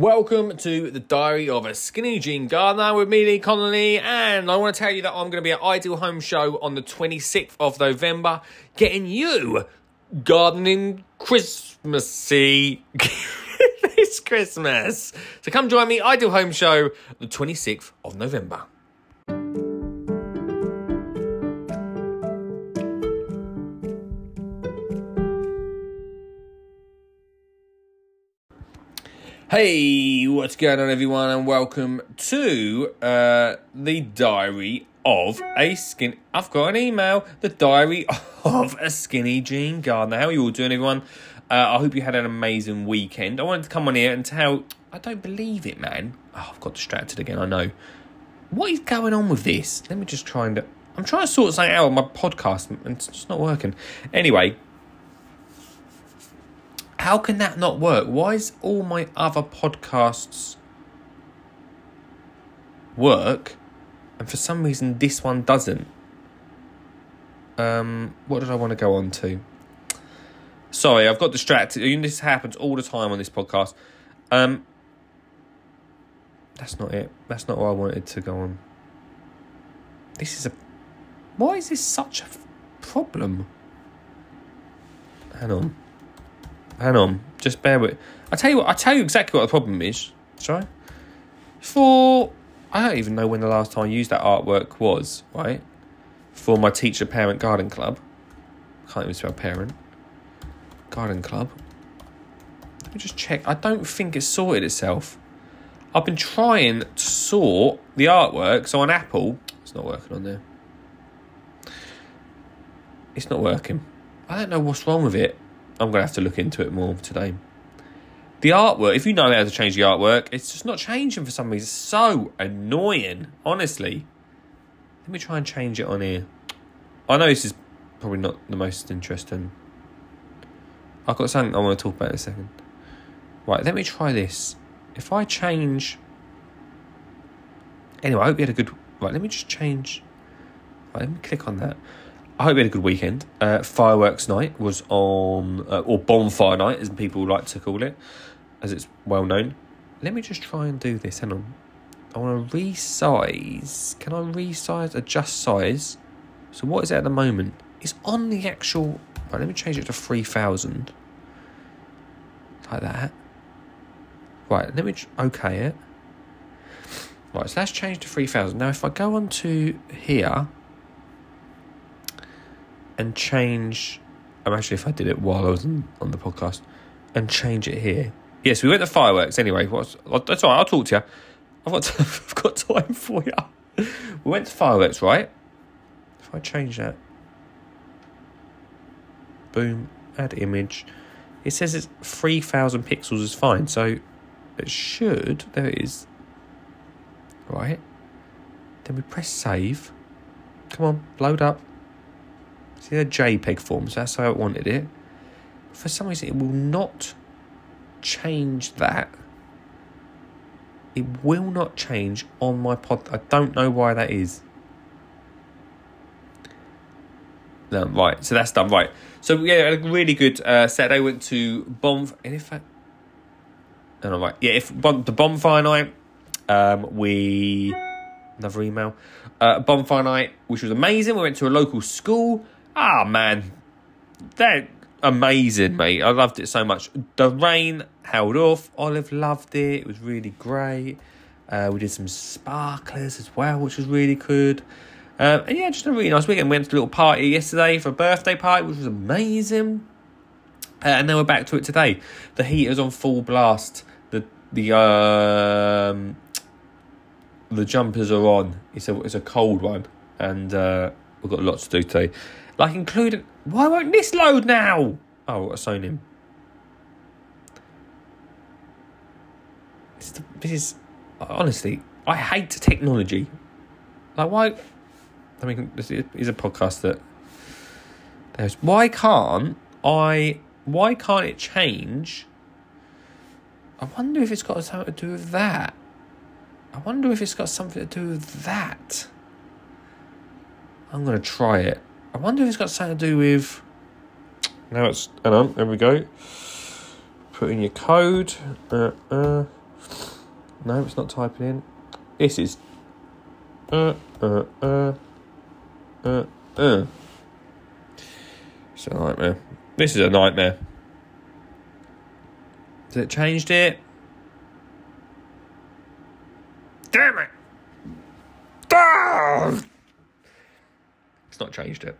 Welcome to the Diary of a Skinny Jean Gardener with me, Lee Connolly, and I want to tell you that I'm going to be at Ideal Home Show on the 26th of November, getting you gardening Christmassy this Christmas. So come join me, Ideal Home Show, the 26th of November. Hey, what's going on, everyone, and welcome to uh, the Diary of a Skin. I've got an email. The Diary of a Skinny Jean Gardener. How are you all doing, everyone? Uh, I hope you had an amazing weekend. I wanted to come on here and tell. I don't believe it, man. Oh, I've got distracted again. I know. What is going on with this? Let me just try and. I'm trying to sort something out on my podcast, and it's just not working. Anyway, how can that not work? Why is all my other podcasts work and for some reason this one doesn't? Um, what did I want to go on to? Sorry, I've got distracted. This happens all the time on this podcast. Um, that's not it. That's not what I wanted to go on. This is a. Why is this such a problem? Hang on. Hang on. Just bear with. I tell you what. I tell you exactly what the problem is. Sorry. For I don't even know when the last time I used that artwork was. Right. For my teacher parent garden club. Can't even spell parent. Garden club. Let me just check. I don't think it's sorted itself. I've been trying to sort the artwork. So on Apple, it's not working on there. It's not working. I don't know what's wrong with it. I'm to have to look into it more today. The artwork, if you know how to change the artwork, it's just not changing for some reason. It's so annoying, honestly. Let me try and change it on here. I know this is probably not the most interesting. I've got something I want to talk about in a second. Right, let me try this. If I change. Anyway, I hope you had a good. Right, let me just change. Right, let me click on that. I hope you had a good weekend. Uh, fireworks night was on, uh, or bonfire night, as people like to call it, as it's well known. Let me just try and do this. Hang on. I want to resize. Can I resize? Adjust size. So what is it at the moment? It's on the actual. Right, let me change it to three thousand. Like that. Right, let me okay it. Right, so that's changed to three thousand. Now, if I go on to here and change. Um, Imagine if I did it while I was on, on the podcast and change it here. Yes, we went to fireworks anyway. What's, that's all right. I'll talk to you. I've got I've got time for you. We went to fireworks, right? If I change that, boom, add image. It says it's three thousand pixels is fine, so it should. There it is. Right. Then we press save. Come on, load up. See the JPEG forms, that's how I wanted it. For some reason, it will not change that. It will not change on my pod. I don't know why that is. No, right, so that's done. Right, so yeah, a really good uh, Saturday. Went to Bonf. And if I, and I'm like, yeah, if bon, the bonfire night, um, we another email, uh, bonfire night, which was amazing. We went to a local school. Ah, man, they're amazing, mate. I loved it so much. The rain held off. Olive loved it. It was really great. Uh, we did some sparklers as well, which was really good. Um, and yeah, just a really nice weekend. We went to a little party yesterday for a birthday party, which was amazing. Uh, and then we're back to it today. The heat is on full blast. The the um, the jumpers are on. It's a it's a cold one, and uh, we've got lots to do today. Like including why won't this load now? Oh, a Sony. This, this is honestly, I hate technology. Like why? I mean, this is a podcast that there's. Why can't I? Why can't it change? I wonder if it's got something to do with that. I wonder if it's got something to do with that. I'm gonna try it. I wonder if it's got something to do with. Now it's hang on. There we go. Put in your code. Uh, uh, No, it's not typing in. This is. Uh, uh, uh, uh, uh. It's a nightmare. This is a nightmare. Has it changed it? Damn it! Ah! Not changed it.